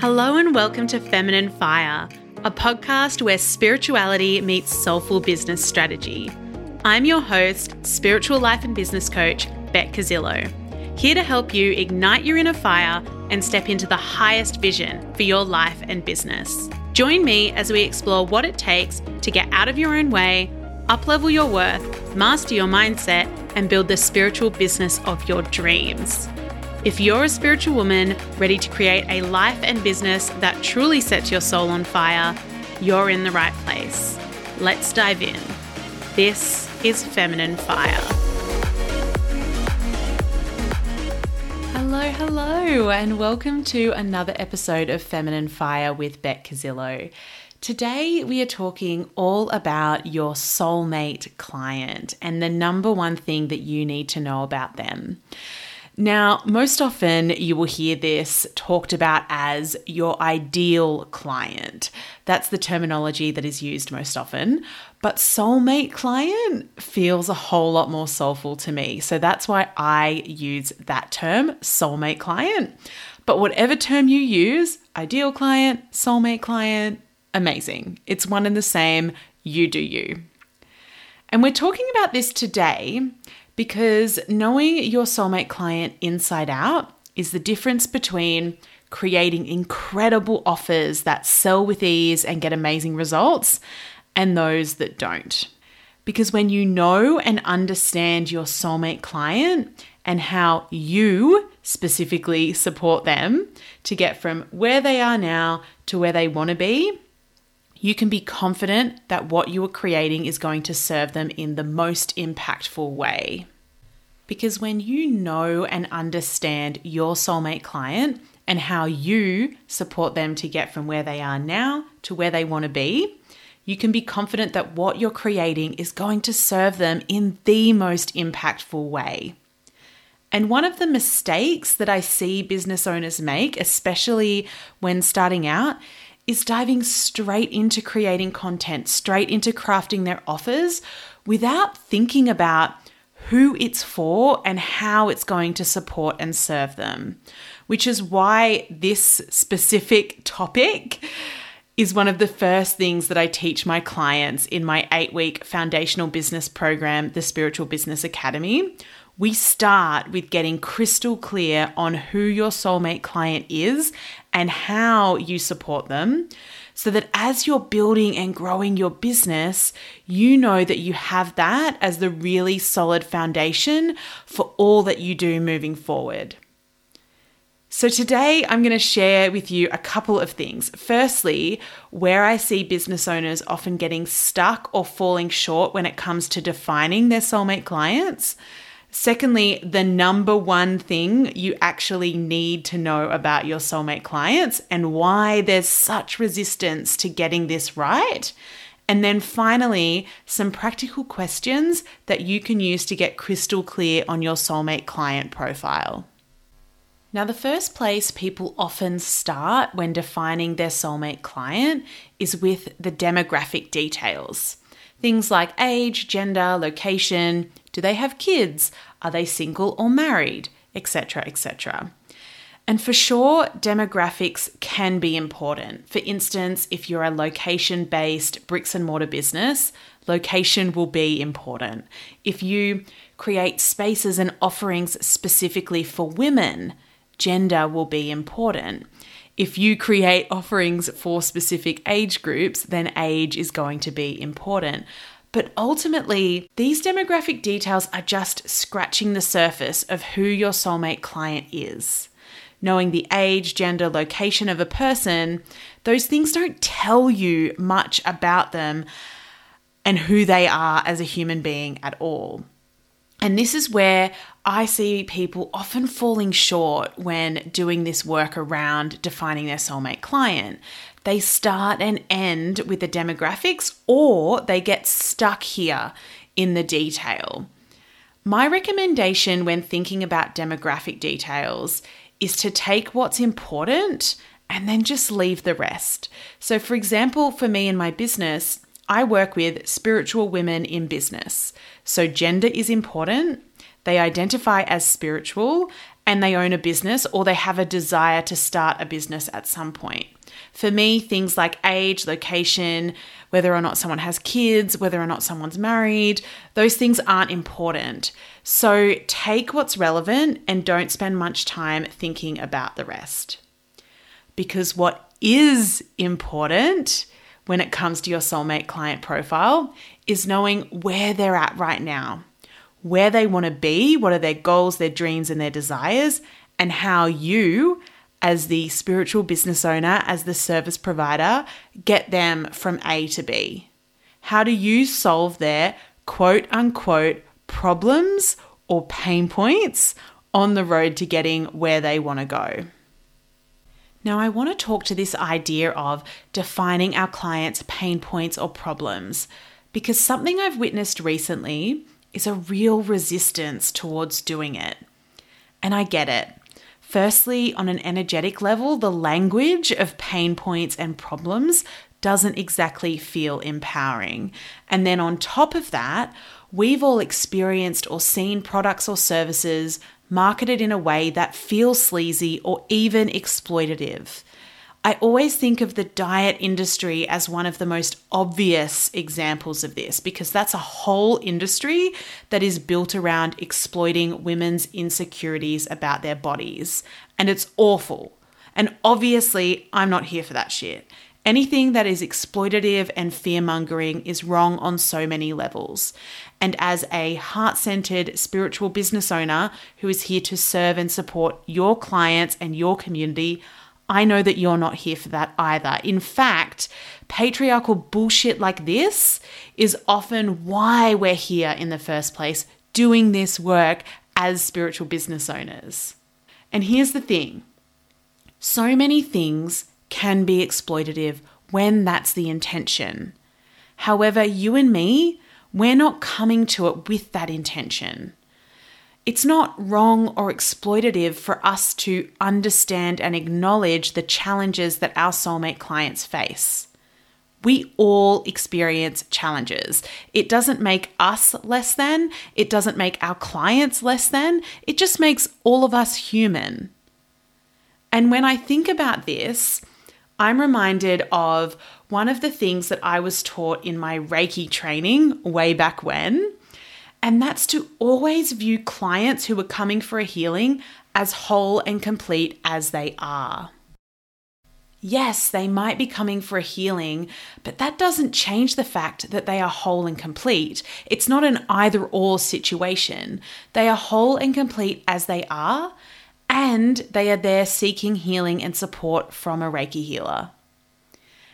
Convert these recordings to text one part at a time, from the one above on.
Hello and welcome to Feminine Fire, a podcast where spirituality meets soulful business strategy. I'm your host, spiritual life and business coach, Beck Cazzillo, here to help you ignite your inner fire and step into the highest vision for your life and business. Join me as we explore what it takes to get out of your own way, uplevel your worth, master your mindset, and build the spiritual business of your dreams. If you're a spiritual woman ready to create a life and business that truly sets your soul on fire, you're in the right place. Let's dive in. This is Feminine Fire. Hello, hello, and welcome to another episode of Feminine Fire with Beck Cazzillo. Today, we are talking all about your soulmate client and the number one thing that you need to know about them. Now, most often you will hear this talked about as your ideal client. That's the terminology that is used most often. But soulmate client feels a whole lot more soulful to me. So that's why I use that term, soulmate client. But whatever term you use, ideal client, soulmate client, amazing. It's one and the same. You do you. And we're talking about this today because knowing your soulmate client inside out is the difference between creating incredible offers that sell with ease and get amazing results and those that don't. Because when you know and understand your soulmate client and how you specifically support them to get from where they are now to where they want to be, you can be confident that what you are creating is going to serve them in the most impactful way. Because when you know and understand your soulmate client and how you support them to get from where they are now to where they want to be, you can be confident that what you're creating is going to serve them in the most impactful way. And one of the mistakes that I see business owners make, especially when starting out, is diving straight into creating content, straight into crafting their offers without thinking about who it's for and how it's going to support and serve them, which is why this specific topic is one of the first things that I teach my clients in my eight week foundational business program, the Spiritual Business Academy. We start with getting crystal clear on who your soulmate client is and how you support them so that as you're building and growing your business, you know that you have that as the really solid foundation for all that you do moving forward. So, today I'm going to share with you a couple of things. Firstly, where I see business owners often getting stuck or falling short when it comes to defining their soulmate clients. Secondly, the number one thing you actually need to know about your soulmate clients and why there's such resistance to getting this right. And then finally, some practical questions that you can use to get crystal clear on your soulmate client profile. Now, the first place people often start when defining their soulmate client is with the demographic details. Things like age, gender, location, do they have kids? Are they single or married? Etc. etc. And for sure, demographics can be important. For instance, if you're a location based bricks and mortar business, location will be important. If you create spaces and offerings specifically for women, gender will be important. If you create offerings for specific age groups, then age is going to be important. But ultimately, these demographic details are just scratching the surface of who your soulmate client is. Knowing the age, gender, location of a person, those things don't tell you much about them and who they are as a human being at all. And this is where I see people often falling short when doing this work around defining their soulmate client they start and end with the demographics or they get stuck here in the detail. My recommendation when thinking about demographic details is to take what's important and then just leave the rest. So, for example, for me in my business, I work with spiritual women in business. So, gender is important. They identify as spiritual and they own a business or they have a desire to start a business at some point. For me, things like age, location, whether or not someone has kids, whether or not someone's married, those things aren't important. So take what's relevant and don't spend much time thinking about the rest. Because what is important when it comes to your soulmate client profile is knowing where they're at right now, where they want to be, what are their goals, their dreams, and their desires, and how you, as the spiritual business owner, as the service provider, get them from A to B. How do you solve their quote unquote problems or pain points on the road to getting where they want to go? Now, I want to talk to this idea of defining our clients' pain points or problems because something I've witnessed recently is a real resistance towards doing it. And I get it. Firstly, on an energetic level, the language of pain points and problems doesn't exactly feel empowering. And then on top of that, we've all experienced or seen products or services marketed in a way that feels sleazy or even exploitative. I always think of the diet industry as one of the most obvious examples of this because that's a whole industry that is built around exploiting women's insecurities about their bodies. And it's awful. And obviously, I'm not here for that shit. Anything that is exploitative and fear mongering is wrong on so many levels. And as a heart centered spiritual business owner who is here to serve and support your clients and your community, I know that you're not here for that either. In fact, patriarchal bullshit like this is often why we're here in the first place doing this work as spiritual business owners. And here's the thing so many things can be exploitative when that's the intention. However, you and me, we're not coming to it with that intention. It's not wrong or exploitative for us to understand and acknowledge the challenges that our soulmate clients face. We all experience challenges. It doesn't make us less than, it doesn't make our clients less than, it just makes all of us human. And when I think about this, I'm reminded of one of the things that I was taught in my Reiki training way back when. And that's to always view clients who are coming for a healing as whole and complete as they are. Yes, they might be coming for a healing, but that doesn't change the fact that they are whole and complete. It's not an either or situation. They are whole and complete as they are, and they are there seeking healing and support from a Reiki healer.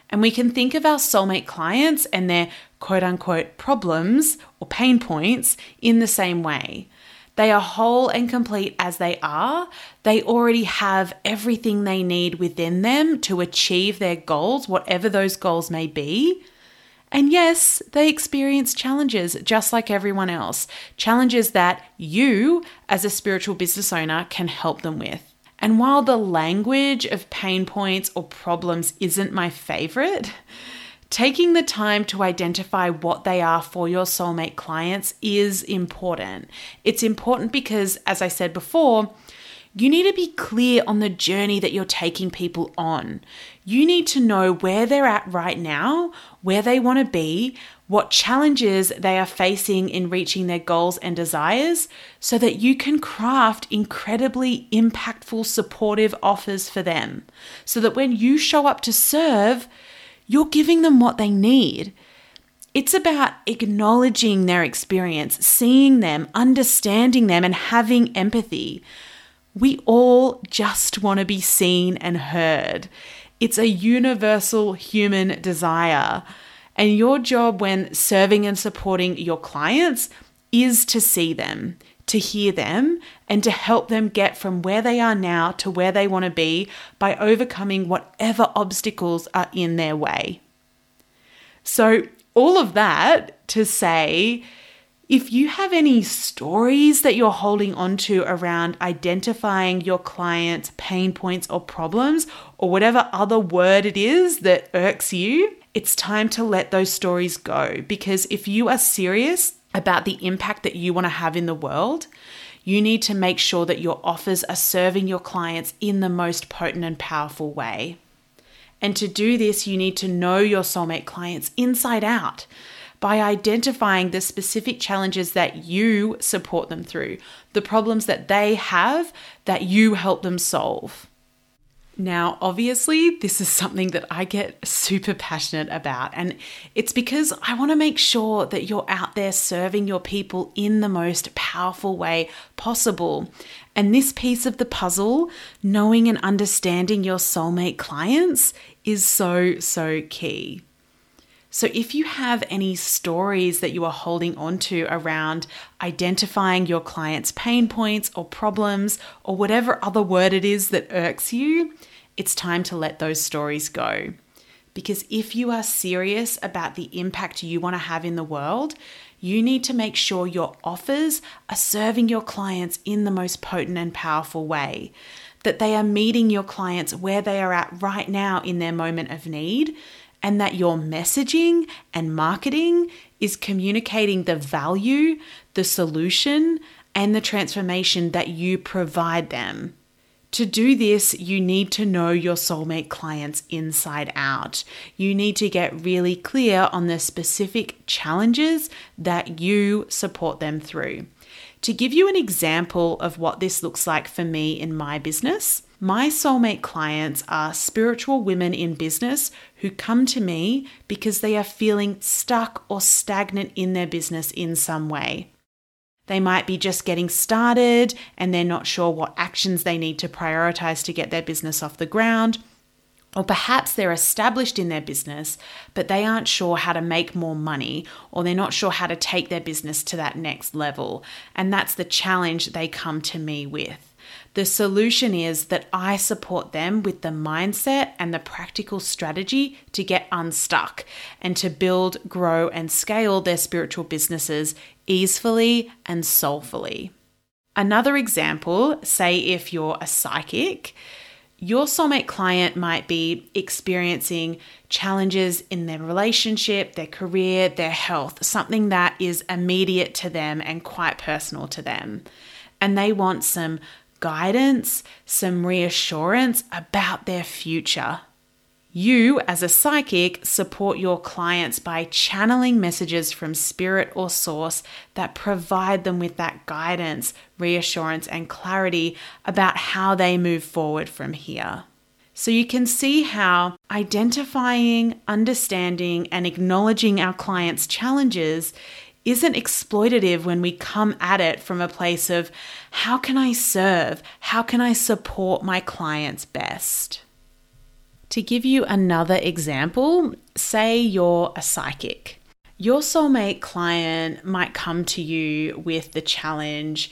And we can think of our soulmate clients and their quote unquote problems or pain points in the same way. They are whole and complete as they are. They already have everything they need within them to achieve their goals, whatever those goals may be. And yes, they experience challenges just like everyone else, challenges that you, as a spiritual business owner, can help them with. And while the language of pain points or problems isn't my favorite, taking the time to identify what they are for your soulmate clients is important. It's important because, as I said before, you need to be clear on the journey that you're taking people on. You need to know where they're at right now, where they want to be, what challenges they are facing in reaching their goals and desires, so that you can craft incredibly impactful, supportive offers for them. So that when you show up to serve, you're giving them what they need. It's about acknowledging their experience, seeing them, understanding them, and having empathy. We all just want to be seen and heard. It's a universal human desire. And your job when serving and supporting your clients is to see them, to hear them, and to help them get from where they are now to where they want to be by overcoming whatever obstacles are in their way. So, all of that to say, if you have any stories that you're holding on to around identifying your client's pain points or problems, or whatever other word it is that irks you, it's time to let those stories go. Because if you are serious about the impact that you want to have in the world, you need to make sure that your offers are serving your clients in the most potent and powerful way. And to do this, you need to know your soulmate clients inside out by identifying the specific challenges that you support them through, the problems that they have that you help them solve. Now, obviously, this is something that I get super passionate about, and it's because I want to make sure that you're out there serving your people in the most powerful way possible. And this piece of the puzzle, knowing and understanding your soulmate clients, is so, so key. So, if you have any stories that you are holding onto around identifying your client's pain points or problems or whatever other word it is that irks you, it's time to let those stories go. Because if you are serious about the impact you want to have in the world, you need to make sure your offers are serving your clients in the most potent and powerful way, that they are meeting your clients where they are at right now in their moment of need and that your messaging and marketing is communicating the value, the solution, and the transformation that you provide them. To do this, you need to know your soulmate clients inside out. You need to get really clear on the specific challenges that you support them through. To give you an example of what this looks like for me in my business, my soulmate clients are spiritual women in business who come to me because they are feeling stuck or stagnant in their business in some way. They might be just getting started and they're not sure what actions they need to prioritize to get their business off the ground. Or perhaps they're established in their business, but they aren't sure how to make more money, or they're not sure how to take their business to that next level. And that's the challenge they come to me with. The solution is that I support them with the mindset and the practical strategy to get unstuck and to build, grow, and scale their spiritual businesses easefully and soulfully. Another example say if you're a psychic, your soulmate client might be experiencing challenges in their relationship, their career, their health, something that is immediate to them and quite personal to them. And they want some guidance, some reassurance about their future. You, as a psychic, support your clients by channeling messages from spirit or source that provide them with that guidance, reassurance, and clarity about how they move forward from here. So you can see how identifying, understanding, and acknowledging our clients' challenges isn't exploitative when we come at it from a place of how can I serve? How can I support my clients best? To give you another example, say you're a psychic. Your soulmate client might come to you with the challenge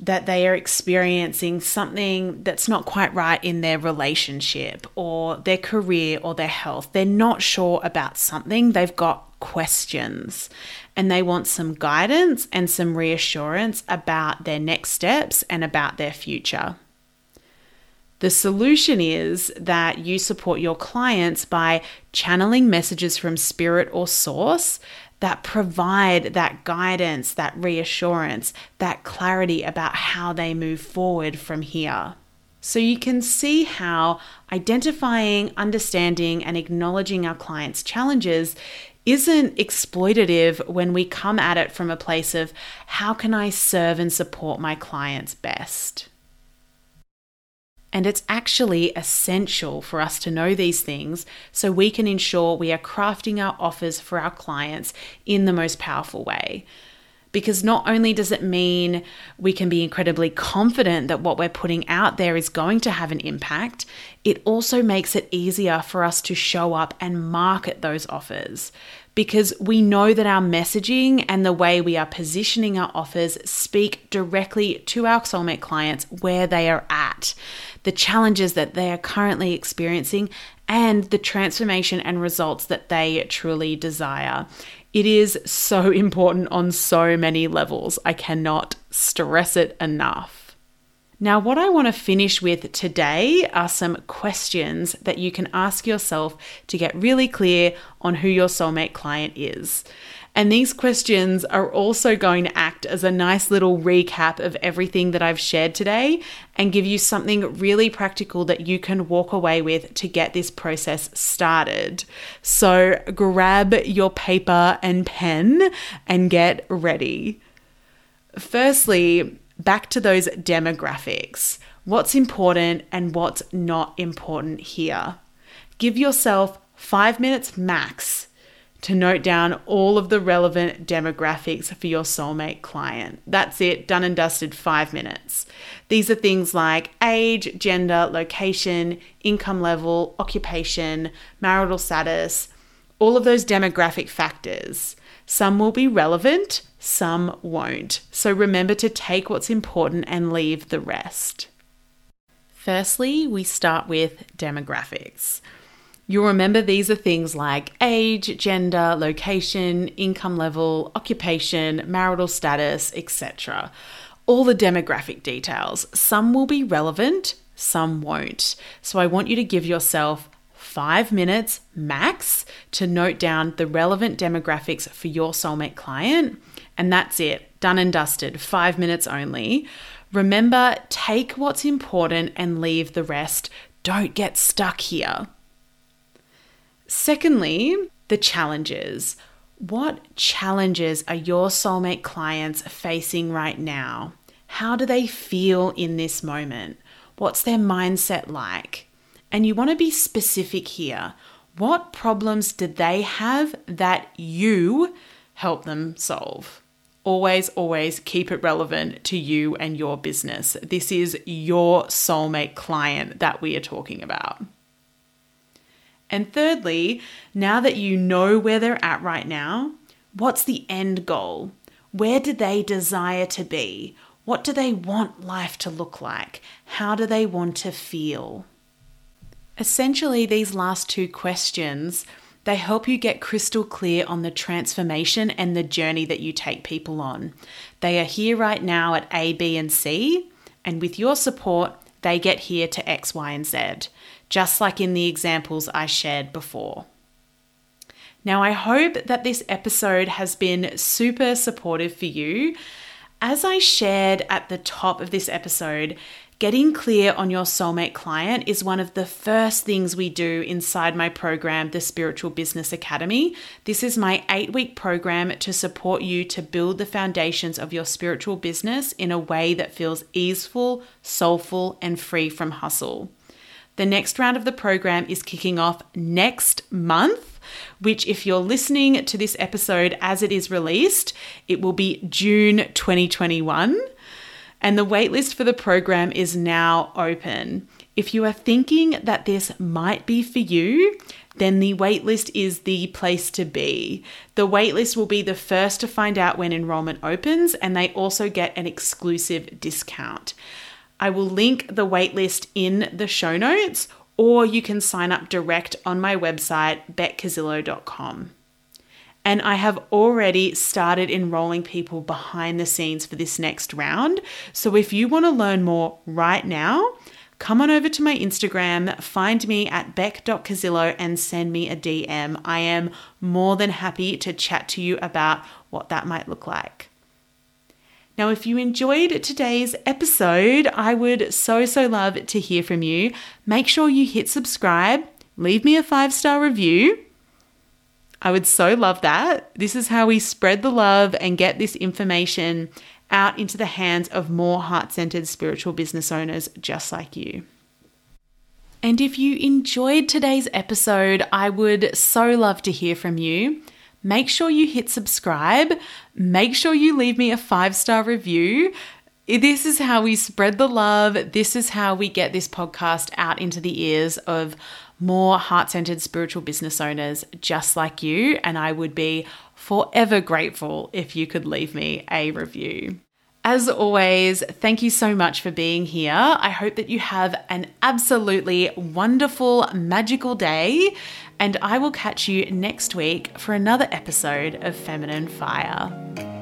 that they are experiencing something that's not quite right in their relationship or their career or their health. They're not sure about something, they've got questions and they want some guidance and some reassurance about their next steps and about their future. The solution is that you support your clients by channeling messages from spirit or source that provide that guidance, that reassurance, that clarity about how they move forward from here. So you can see how identifying, understanding, and acknowledging our clients' challenges isn't exploitative when we come at it from a place of how can I serve and support my clients best? And it's actually essential for us to know these things so we can ensure we are crafting our offers for our clients in the most powerful way. Because not only does it mean we can be incredibly confident that what we're putting out there is going to have an impact, it also makes it easier for us to show up and market those offers because we know that our messaging and the way we are positioning our offers speak directly to our soulmate clients where they are at, the challenges that they are currently experiencing, and the transformation and results that they truly desire. It is so important on so many levels. I cannot stress it enough. Now, what I want to finish with today are some questions that you can ask yourself to get really clear on who your soulmate client is. And these questions are also going to act as a nice little recap of everything that I've shared today and give you something really practical that you can walk away with to get this process started. So grab your paper and pen and get ready. Firstly, back to those demographics. What's important and what's not important here? Give yourself five minutes max to note down all of the relevant demographics for your soulmate client. That's it, done and dusted, five minutes. These are things like age, gender, location, income level, occupation, marital status, all of those demographic factors. Some will be relevant, some won't. So remember to take what's important and leave the rest. Firstly, we start with demographics. You'll remember these are things like age, gender, location, income level, occupation, marital status, etc. All the demographic details. Some will be relevant, some won't. So I want you to give yourself five minutes max to note down the relevant demographics for your soulmate client. And that's it, done and dusted, five minutes only. Remember, take what's important and leave the rest. Don't get stuck here. Secondly, the challenges. What challenges are your soulmate clients facing right now? How do they feel in this moment? What's their mindset like? And you want to be specific here. What problems did they have that you help them solve? Always, always keep it relevant to you and your business. This is your soulmate client that we are talking about. And thirdly, now that you know where they're at right now, what's the end goal? Where do they desire to be? What do they want life to look like? How do they want to feel? Essentially, these last two questions they help you get crystal clear on the transformation and the journey that you take people on. They are here right now at A, B, and C, and with your support, they get here to X, Y, and Z just like in the examples I shared before. Now, I hope that this episode has been super supportive for you. As I shared at the top of this episode, getting clear on your soulmate client is one of the first things we do inside my program, the Spiritual Business Academy. This is my eight week program to support you to build the foundations of your spiritual business in a way that feels easeful, soulful, and free from hustle. The next round of the program is kicking off next month, which, if you're listening to this episode as it is released, it will be June 2021. And the waitlist for the program is now open. If you are thinking that this might be for you, then the waitlist is the place to be. The waitlist will be the first to find out when enrollment opens, and they also get an exclusive discount. I will link the waitlist in the show notes, or you can sign up direct on my website, beckcazzillo.com. And I have already started enrolling people behind the scenes for this next round. So if you want to learn more right now, come on over to my Instagram, find me at beck.cazzillo and send me a DM. I am more than happy to chat to you about what that might look like. Now, if you enjoyed today's episode, I would so, so love to hear from you. Make sure you hit subscribe, leave me a five star review. I would so love that. This is how we spread the love and get this information out into the hands of more heart centered spiritual business owners just like you. And if you enjoyed today's episode, I would so love to hear from you make sure you hit subscribe. Make sure you leave me a five star review. This is how we spread the love. This is how we get this podcast out into the ears of more heart centered spiritual business owners just like you. And I would be forever grateful if you could leave me a review. As always, thank you so much for being here. I hope that you have an absolutely wonderful, magical day, and I will catch you next week for another episode of Feminine Fire.